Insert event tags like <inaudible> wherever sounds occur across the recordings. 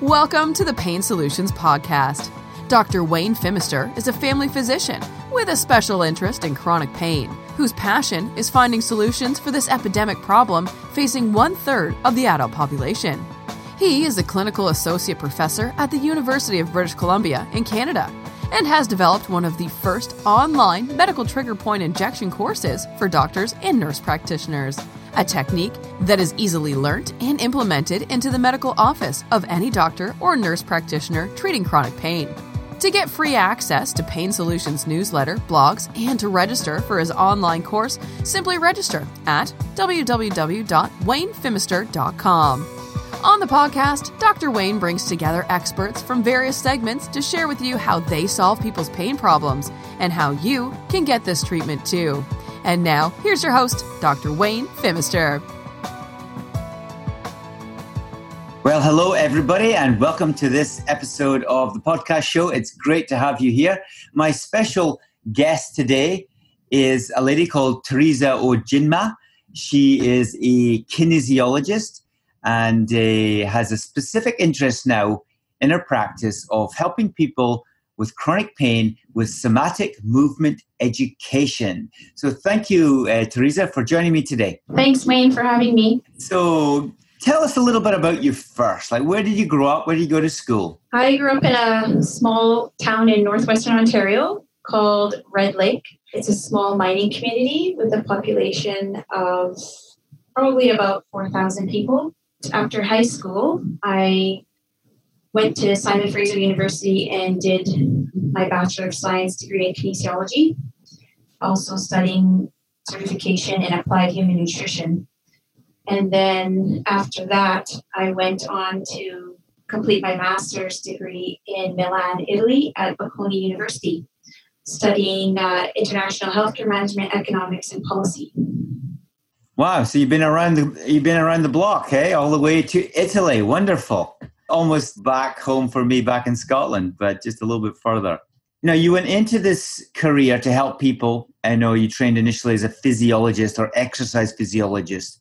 Welcome to the Pain Solutions Podcast. Dr. Wayne Phimister is a family physician with a special interest in chronic pain, whose passion is finding solutions for this epidemic problem facing one third of the adult population. He is a clinical associate professor at the University of British Columbia in Canada and has developed one of the first online medical trigger point injection courses for doctors and nurse practitioners a technique that is easily learnt and implemented into the medical office of any doctor or nurse practitioner treating chronic pain. To get free access to Pain Solutions newsletter, blogs, and to register for his online course, simply register at www.waynephimister.com. On the podcast, Dr. Wayne brings together experts from various segments to share with you how they solve people's pain problems and how you can get this treatment too. And now, here's your host, Dr. Wayne Phimister. Well, hello, everybody, and welcome to this episode of the podcast show. It's great to have you here. My special guest today is a lady called Teresa Ojinma. She is a kinesiologist and uh, has a specific interest now in her practice of helping people with chronic pain with somatic movement education. So, thank you, uh, Teresa, for joining me today. Thanks, Wayne, for having me. So, tell us a little bit about you first. Like, where did you grow up? Where did you go to school? I grew up in a small town in northwestern Ontario called Red Lake. It's a small mining community with a population of probably about 4,000 people. After high school, I went to Simon Fraser University and did my Bachelor of Science degree in kinesiology, also studying certification in applied human nutrition. And then after that, I went on to complete my master's degree in Milan, Italy at Bocconi University, studying uh, international healthcare management, economics, and policy. Wow! So you've been around the you've been around the block, hey, all the way to Italy. Wonderful almost back home for me back in Scotland, but just a little bit further. Now, you went into this career to help people. I know you trained initially as a physiologist or exercise physiologist.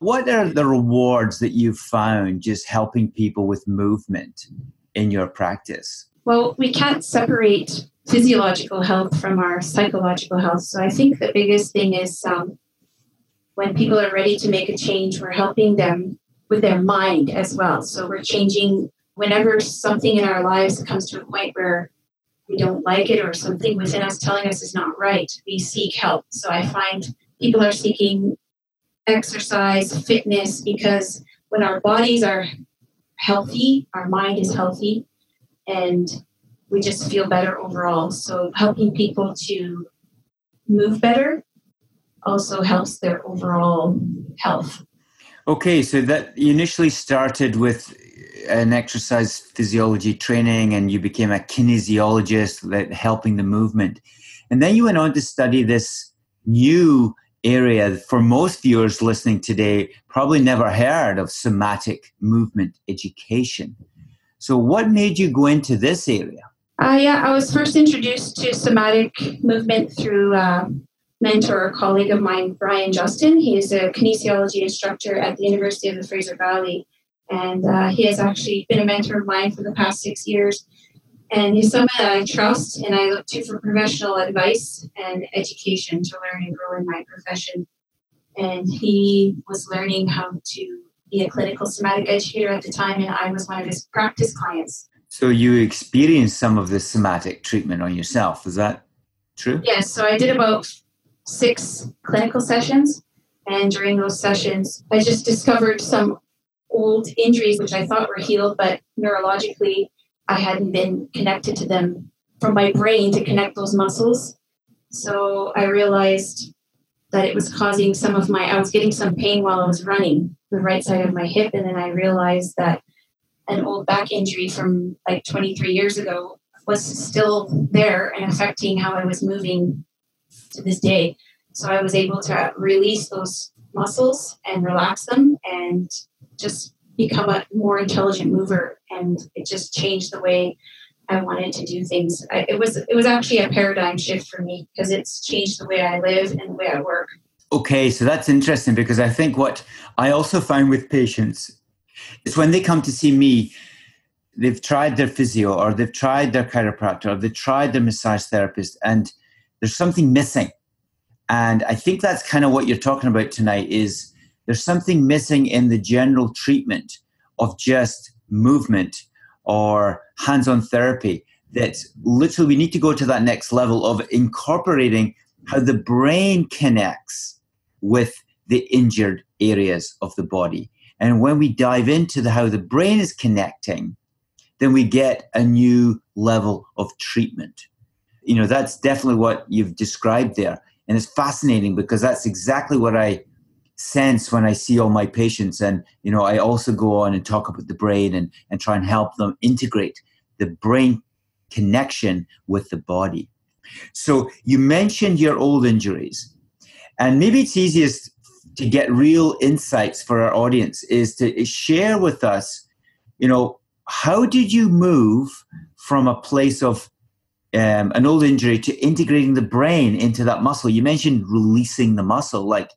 What are the rewards that you've found just helping people with movement in your practice? Well, we can't separate physiological health from our psychological health. So I think the biggest thing is um, when people are ready to make a change, we're helping them with their mind as well. So we're changing whenever something in our lives comes to a point where we don't like it or something within us telling us is not right, we seek help. So I find people are seeking exercise, fitness, because when our bodies are healthy, our mind is healthy, and we just feel better overall. So helping people to move better also helps their overall health. Okay, so that you initially started with an exercise physiology training and you became a kinesiologist that helping the movement. And then you went on to study this new area for most viewers listening today probably never heard of somatic movement education. So what made you go into this area? Uh, yeah, I was first introduced to somatic movement through uh, mentor or colleague of mine, Brian Justin. He is a kinesiology instructor at the University of the Fraser Valley. And uh, he has actually been a mentor of mine for the past six years. And he's someone that I trust and I look to for professional advice and education to learn and grow in my profession. And he was learning how to be a clinical somatic educator at the time, and I was one of his practice clients. So you experienced some of the somatic treatment on yourself, is that true? Yes, so I did about six clinical sessions. And during those sessions, I just discovered some old injuries which I thought were healed, but neurologically, I hadn't been connected to them from my brain to connect those muscles. So I realized that it was causing some of my, I was getting some pain while I was running the right side of my hip. And then I realized that an old back injury from like 23 years ago was still there and affecting how I was moving to this day. So I was able to release those muscles and relax them and just become a more intelligent mover. And it just changed the way I wanted to do things. I, it was it was actually a paradigm shift for me because it's changed the way I live and the way I work. Okay, so that's interesting because I think what I also find with patients is when they come to see me, they've tried their physio or they've tried their chiropractor or they've tried their massage therapist and there's something missing. And I think that's kind of what you're talking about tonight is there's something missing in the general treatment of just movement or hands-on therapy that literally we need to go to that next level of incorporating how the brain connects with the injured areas of the body. And when we dive into the, how the brain is connecting, then we get a new level of treatment. You know, that's definitely what you've described there. And it's fascinating because that's exactly what I sense when I see all my patients. And, you know, I also go on and talk about the brain and, and try and help them integrate the brain connection with the body. So you mentioned your old injuries. And maybe it's easiest to get real insights for our audience is to share with us, you know, how did you move from a place of um, an old injury to integrating the brain into that muscle? You mentioned releasing the muscle. Like,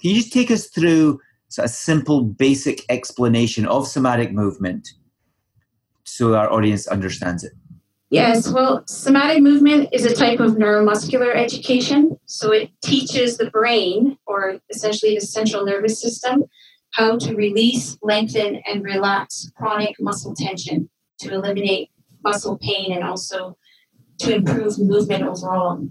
can you just take us through a simple, basic explanation of somatic movement so our audience understands it? Yes, well, somatic movement is a type of neuromuscular education. So it teaches the brain, or essentially the central nervous system, how to release, lengthen, and relax chronic muscle tension to eliminate muscle pain and also to improve movement overall.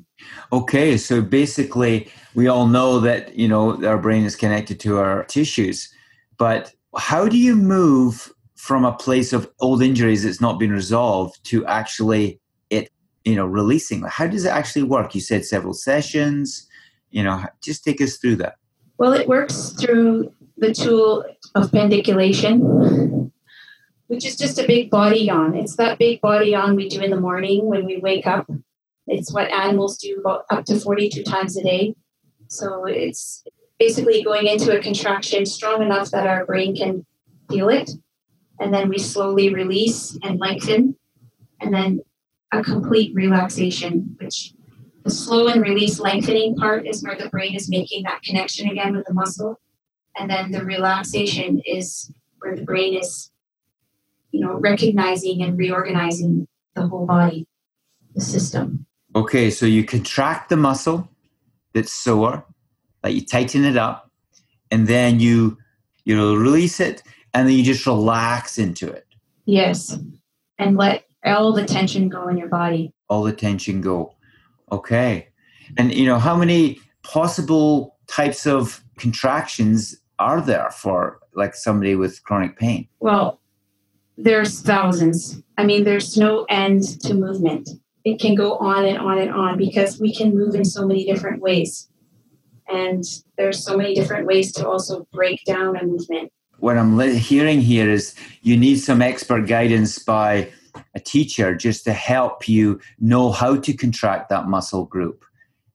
Okay, so basically, we all know that you know our brain is connected to our tissues, but how do you move from a place of old injuries that's not been resolved to actually it you know releasing? How does it actually work? You said several sessions you know just take us through that. Well it works through the tool of pandiculation which is just a big body yawn it's that big body yawn we do in the morning when we wake up. It's what animals do about up to 42 times a day. So it's basically going into a contraction strong enough that our brain can feel it. And then we slowly release and lengthen, and then a complete relaxation, which the slow and release lengthening part is where the brain is making that connection again with the muscle. And then the relaxation is where the brain is, you know, recognizing and reorganizing the whole body, the system. Okay, so you contract the muscle that's sore, like you tighten it up, and then you you know release it and then you just relax into it. Yes. And let all the tension go in your body. All the tension go. Okay. And you know, how many possible types of contractions are there for like somebody with chronic pain? Well, there's thousands. I mean, there's no end to movement. It can go on and on and on because we can move in so many different ways. And there's so many different ways to also break down a movement what I'm hearing here is you need some expert guidance by a teacher just to help you know how to contract that muscle group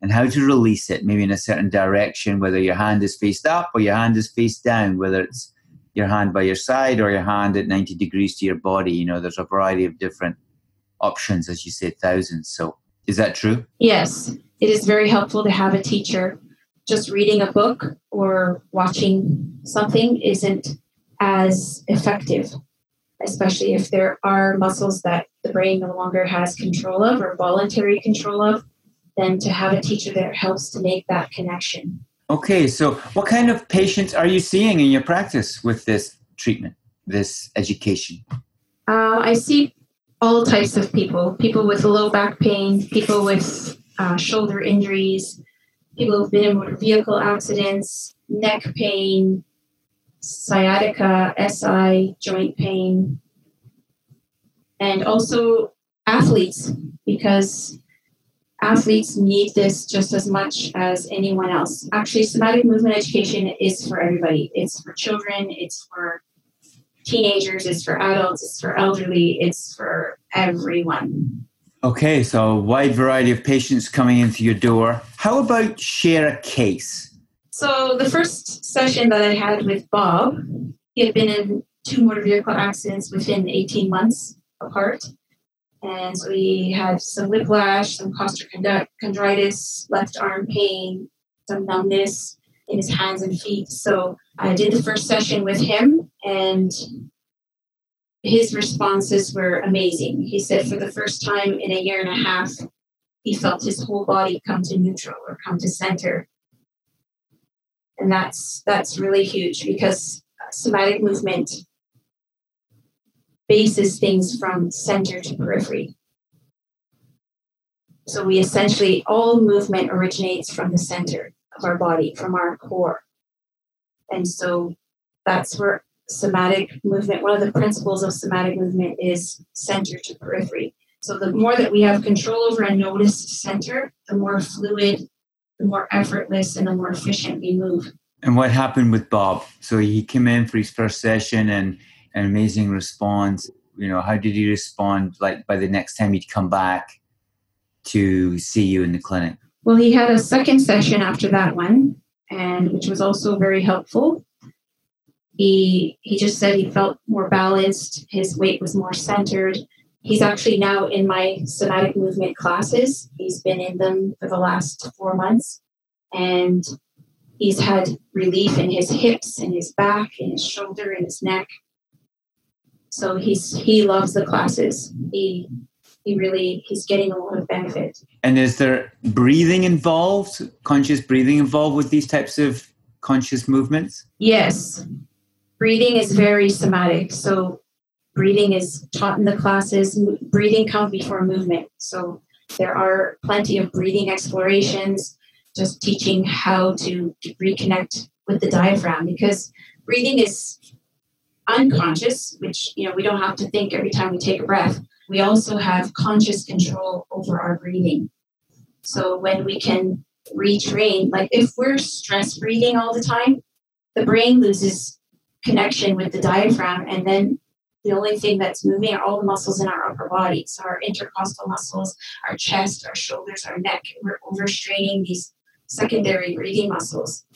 and how to release it, maybe in a certain direction, whether your hand is faced up or your hand is faced down, whether it's your hand by your side or your hand at 90 degrees to your body. You know, there's a variety of different options, as you said, thousands. So, is that true? Yes, it is very helpful to have a teacher just reading a book or watching something isn't as effective, especially if there are muscles that the brain no longer has control of or voluntary control of, then to have a teacher there helps to make that connection. Okay, so what kind of patients are you seeing in your practice with this treatment, this education? Uh, I see all types of people people with low back pain, people with uh, shoulder injuries, people who've been in motor vehicle accidents, neck pain, sciatica, SI, joint pain, and also athletes, because athletes need this just as much as anyone else. Actually, somatic movement education is for everybody. It's for children, it's for teenagers, it's for adults, it's for elderly, it's for everyone. Okay, so a wide variety of patients coming into your door. How about share a case? So the first session that I had with Bob, he had been in two motor vehicle accidents within 18 months apart. And he had some whiplash, some costochondritis, left arm pain, some numbness in his hands and feet. So I did the first session with him and his responses were amazing. He said for the first time in a year and a half, he felt his whole body come to neutral or come to center. And that's that's really huge because somatic movement bases things from center to periphery. So we essentially all movement originates from the center of our body, from our core. And so that's where somatic movement, one of the principles of somatic movement is center to periphery. So the more that we have control over a noticed center, the more fluid, the more effortless, and the more efficient we move. And what happened with Bob? So he came in for his first session and an amazing response. You know, how did he respond like by the next time he'd come back to see you in the clinic? Well, he had a second session after that one, and which was also very helpful. He he just said he felt more balanced, his weight was more centered. He's actually now in my somatic movement classes. He's been in them for the last four months. And he's had relief in his hips and his back and his shoulder and his neck. So he's he loves the classes. He he really he's getting a lot of benefit. And is there breathing involved, conscious breathing involved with these types of conscious movements? Yes. Breathing is very somatic. So breathing is taught in the classes. Breathing comes before movement. So there are plenty of breathing explorations, just teaching how to reconnect with the diaphragm because breathing is unconscious, which you know we don't have to think every time we take a breath. We also have conscious control over our breathing. So when we can retrain, like if we're stress breathing all the time, the brain loses connection with the diaphragm and then the only thing that's moving are all the muscles in our upper body. So our intercostal muscles, our chest, our shoulders, our neck. We're overstraining these secondary breathing muscles.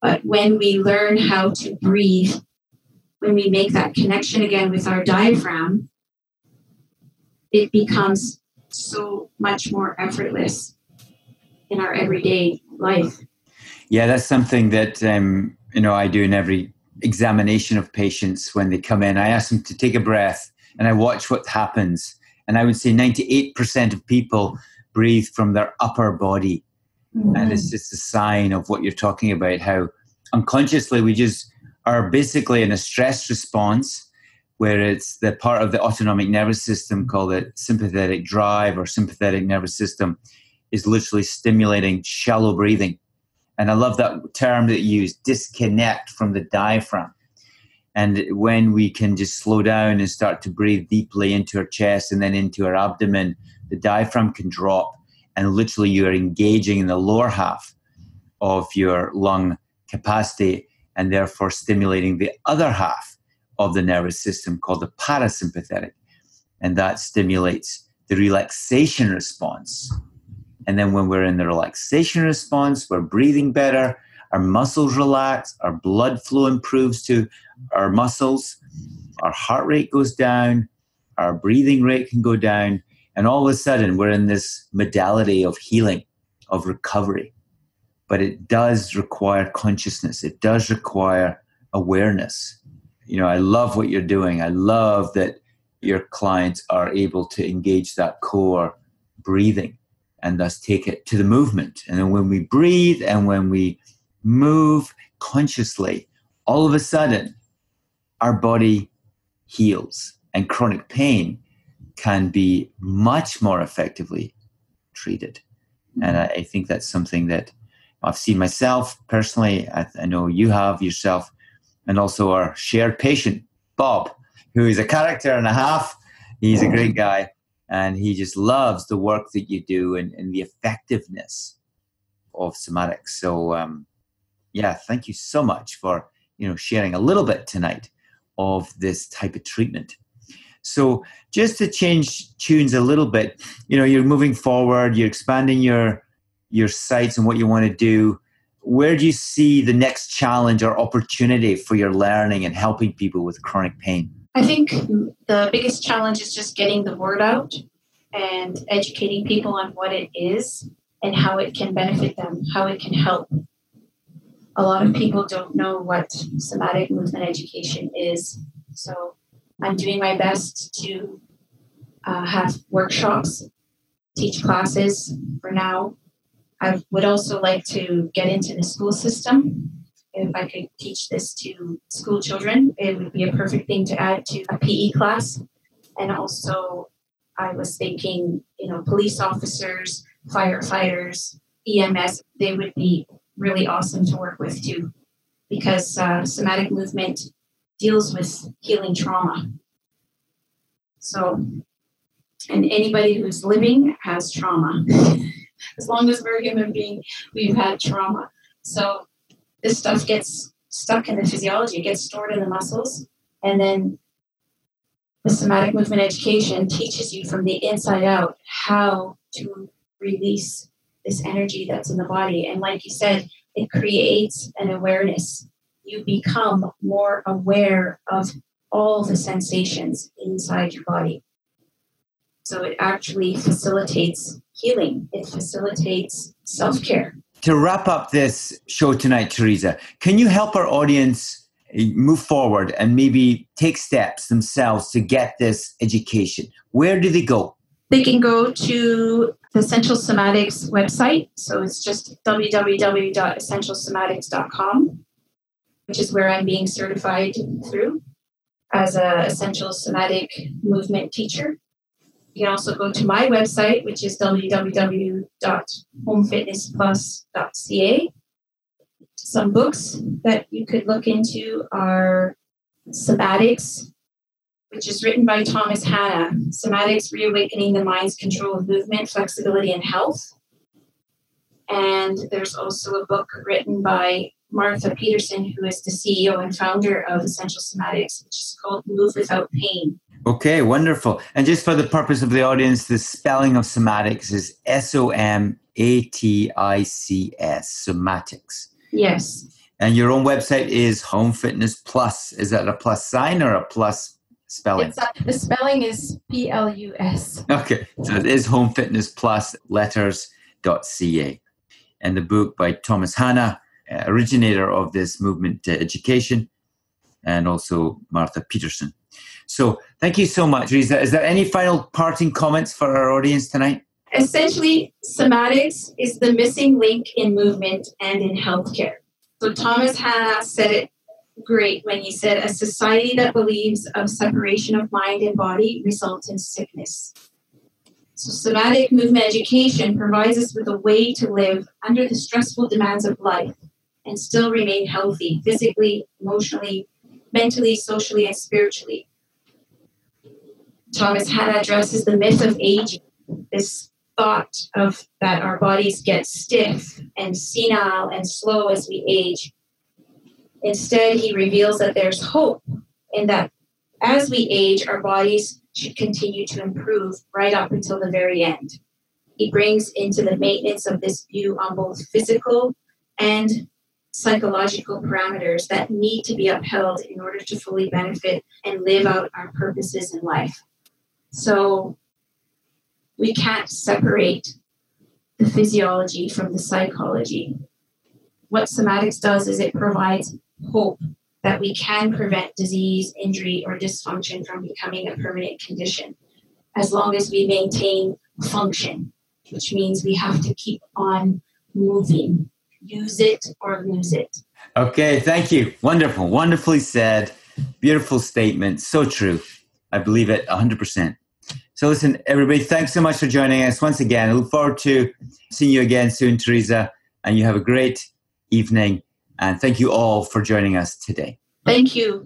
But when we learn how to breathe, when we make that connection again with our diaphragm, it becomes so much more effortless in our everyday life. Yeah, that's something that um, you know I do in every examination of patients when they come in. I ask them to take a breath and I watch what happens. And I would say 98% of people breathe from their upper body. Mm-hmm. And it's just a sign of what you're talking about, how unconsciously we just are basically in a stress response where it's the part of the autonomic nervous system called the sympathetic drive or sympathetic nervous system is literally stimulating shallow breathing and I love that term that you use disconnect from the diaphragm. And when we can just slow down and start to breathe deeply into our chest and then into our abdomen, the diaphragm can drop, and literally you're engaging in the lower half of your lung capacity and therefore stimulating the other half of the nervous system called the parasympathetic. And that stimulates the relaxation response and then when we're in the relaxation response, we're breathing better, our muscles relax, our blood flow improves to our muscles, our heart rate goes down, our breathing rate can go down, and all of a sudden we're in this modality of healing, of recovery. But it does require consciousness, it does require awareness. You know, I love what you're doing. I love that your clients are able to engage that core breathing and thus take it to the movement. And then when we breathe and when we move consciously, all of a sudden our body heals and chronic pain can be much more effectively treated. And I, I think that's something that I've seen myself personally. I, I know you have yourself, and also our shared patient, Bob, who is a character and a half. He's a great guy and he just loves the work that you do and, and the effectiveness of somatics. So, um, yeah, thank you so much for you know sharing a little bit tonight of this type of treatment. So, just to change tunes a little bit, you know, you're moving forward, you're expanding your your sites and what you want to do. Where do you see the next challenge or opportunity for your learning and helping people with chronic pain? I think the biggest challenge is just getting the word out and educating people on what it is and how it can benefit them, how it can help. A lot of people don't know what somatic movement education is. So I'm doing my best to uh, have workshops, teach classes for now. I would also like to get into the school system. If I could teach this to school children, it would be a perfect thing to add to a PE class. And also, I was thinking, you know, police officers, firefighters, EMS, they would be really awesome to work with too, because uh, somatic movement deals with healing trauma. So, and anybody who's living has trauma. <laughs> as long as we're human being, we've had trauma. So, this stuff gets stuck in the physiology, it gets stored in the muscles, and then the somatic movement education teaches you from the inside out how to release this energy that's in the body. And like you said, it creates an awareness. You become more aware of all the sensations inside your body. So it actually facilitates healing, it facilitates self care. To wrap up this show tonight, Teresa, can you help our audience eh, move forward and maybe take steps themselves to get this education? Where do they go? They can go to the Essential Somatics website. So it's just www.essentialsomatics.com, which is where I'm being certified through as a essential somatic movement teacher. You can also go to my website, which is www.homefitnessplus.ca. Some books that you could look into are Somatics, which is written by Thomas Hanna Somatics Reawakening the Mind's Control of Movement, Flexibility, and Health. And there's also a book written by Martha Peterson, who is the CEO and founder of Essential Somatics, which is called Move Without Pain. Okay, wonderful. And just for the purpose of the audience, the spelling of somatics is S O M A T I C S, somatics. Yes. And your own website is Home Fitness Plus. Is that a plus sign or a plus spelling? A, the spelling is P L U S. Okay, so it is Home Fitness Plus letters.ca. And the book by Thomas Hanna, uh, originator of this movement uh, education, and also Martha Peterson. So thank you so much, Teresa. Is there any final parting comments for our audience tonight? Essentially, somatics is the missing link in movement and in healthcare. So Thomas Hanna said it great when he said, A society that believes of separation of mind and body results in sickness. So, somatic movement education provides us with a way to live under the stressful demands of life and still remain healthy physically, emotionally, mentally, socially, and spiritually. Thomas Hanna addresses the myth of aging, this thought of that our bodies get stiff and senile and slow as we age Instead, he reveals that there's hope in that as we age, our bodies should continue to improve right up until the very end. He brings into the maintenance of this view on both physical and psychological parameters that need to be upheld in order to fully benefit and live out our purposes in life. So we can't separate the physiology from the psychology. What somatics does is it provides hope that we can prevent disease, injury, or dysfunction from becoming a permanent condition as long as we maintain function, which means we have to keep on moving. Use it or lose it. Okay, thank you. Wonderful, wonderfully said. Beautiful statement. So true. I believe it 100%. So, listen, everybody, thanks so much for joining us once again. I look forward to seeing you again soon, Teresa, and you have a great evening. And thank you all for joining us today. Thank you.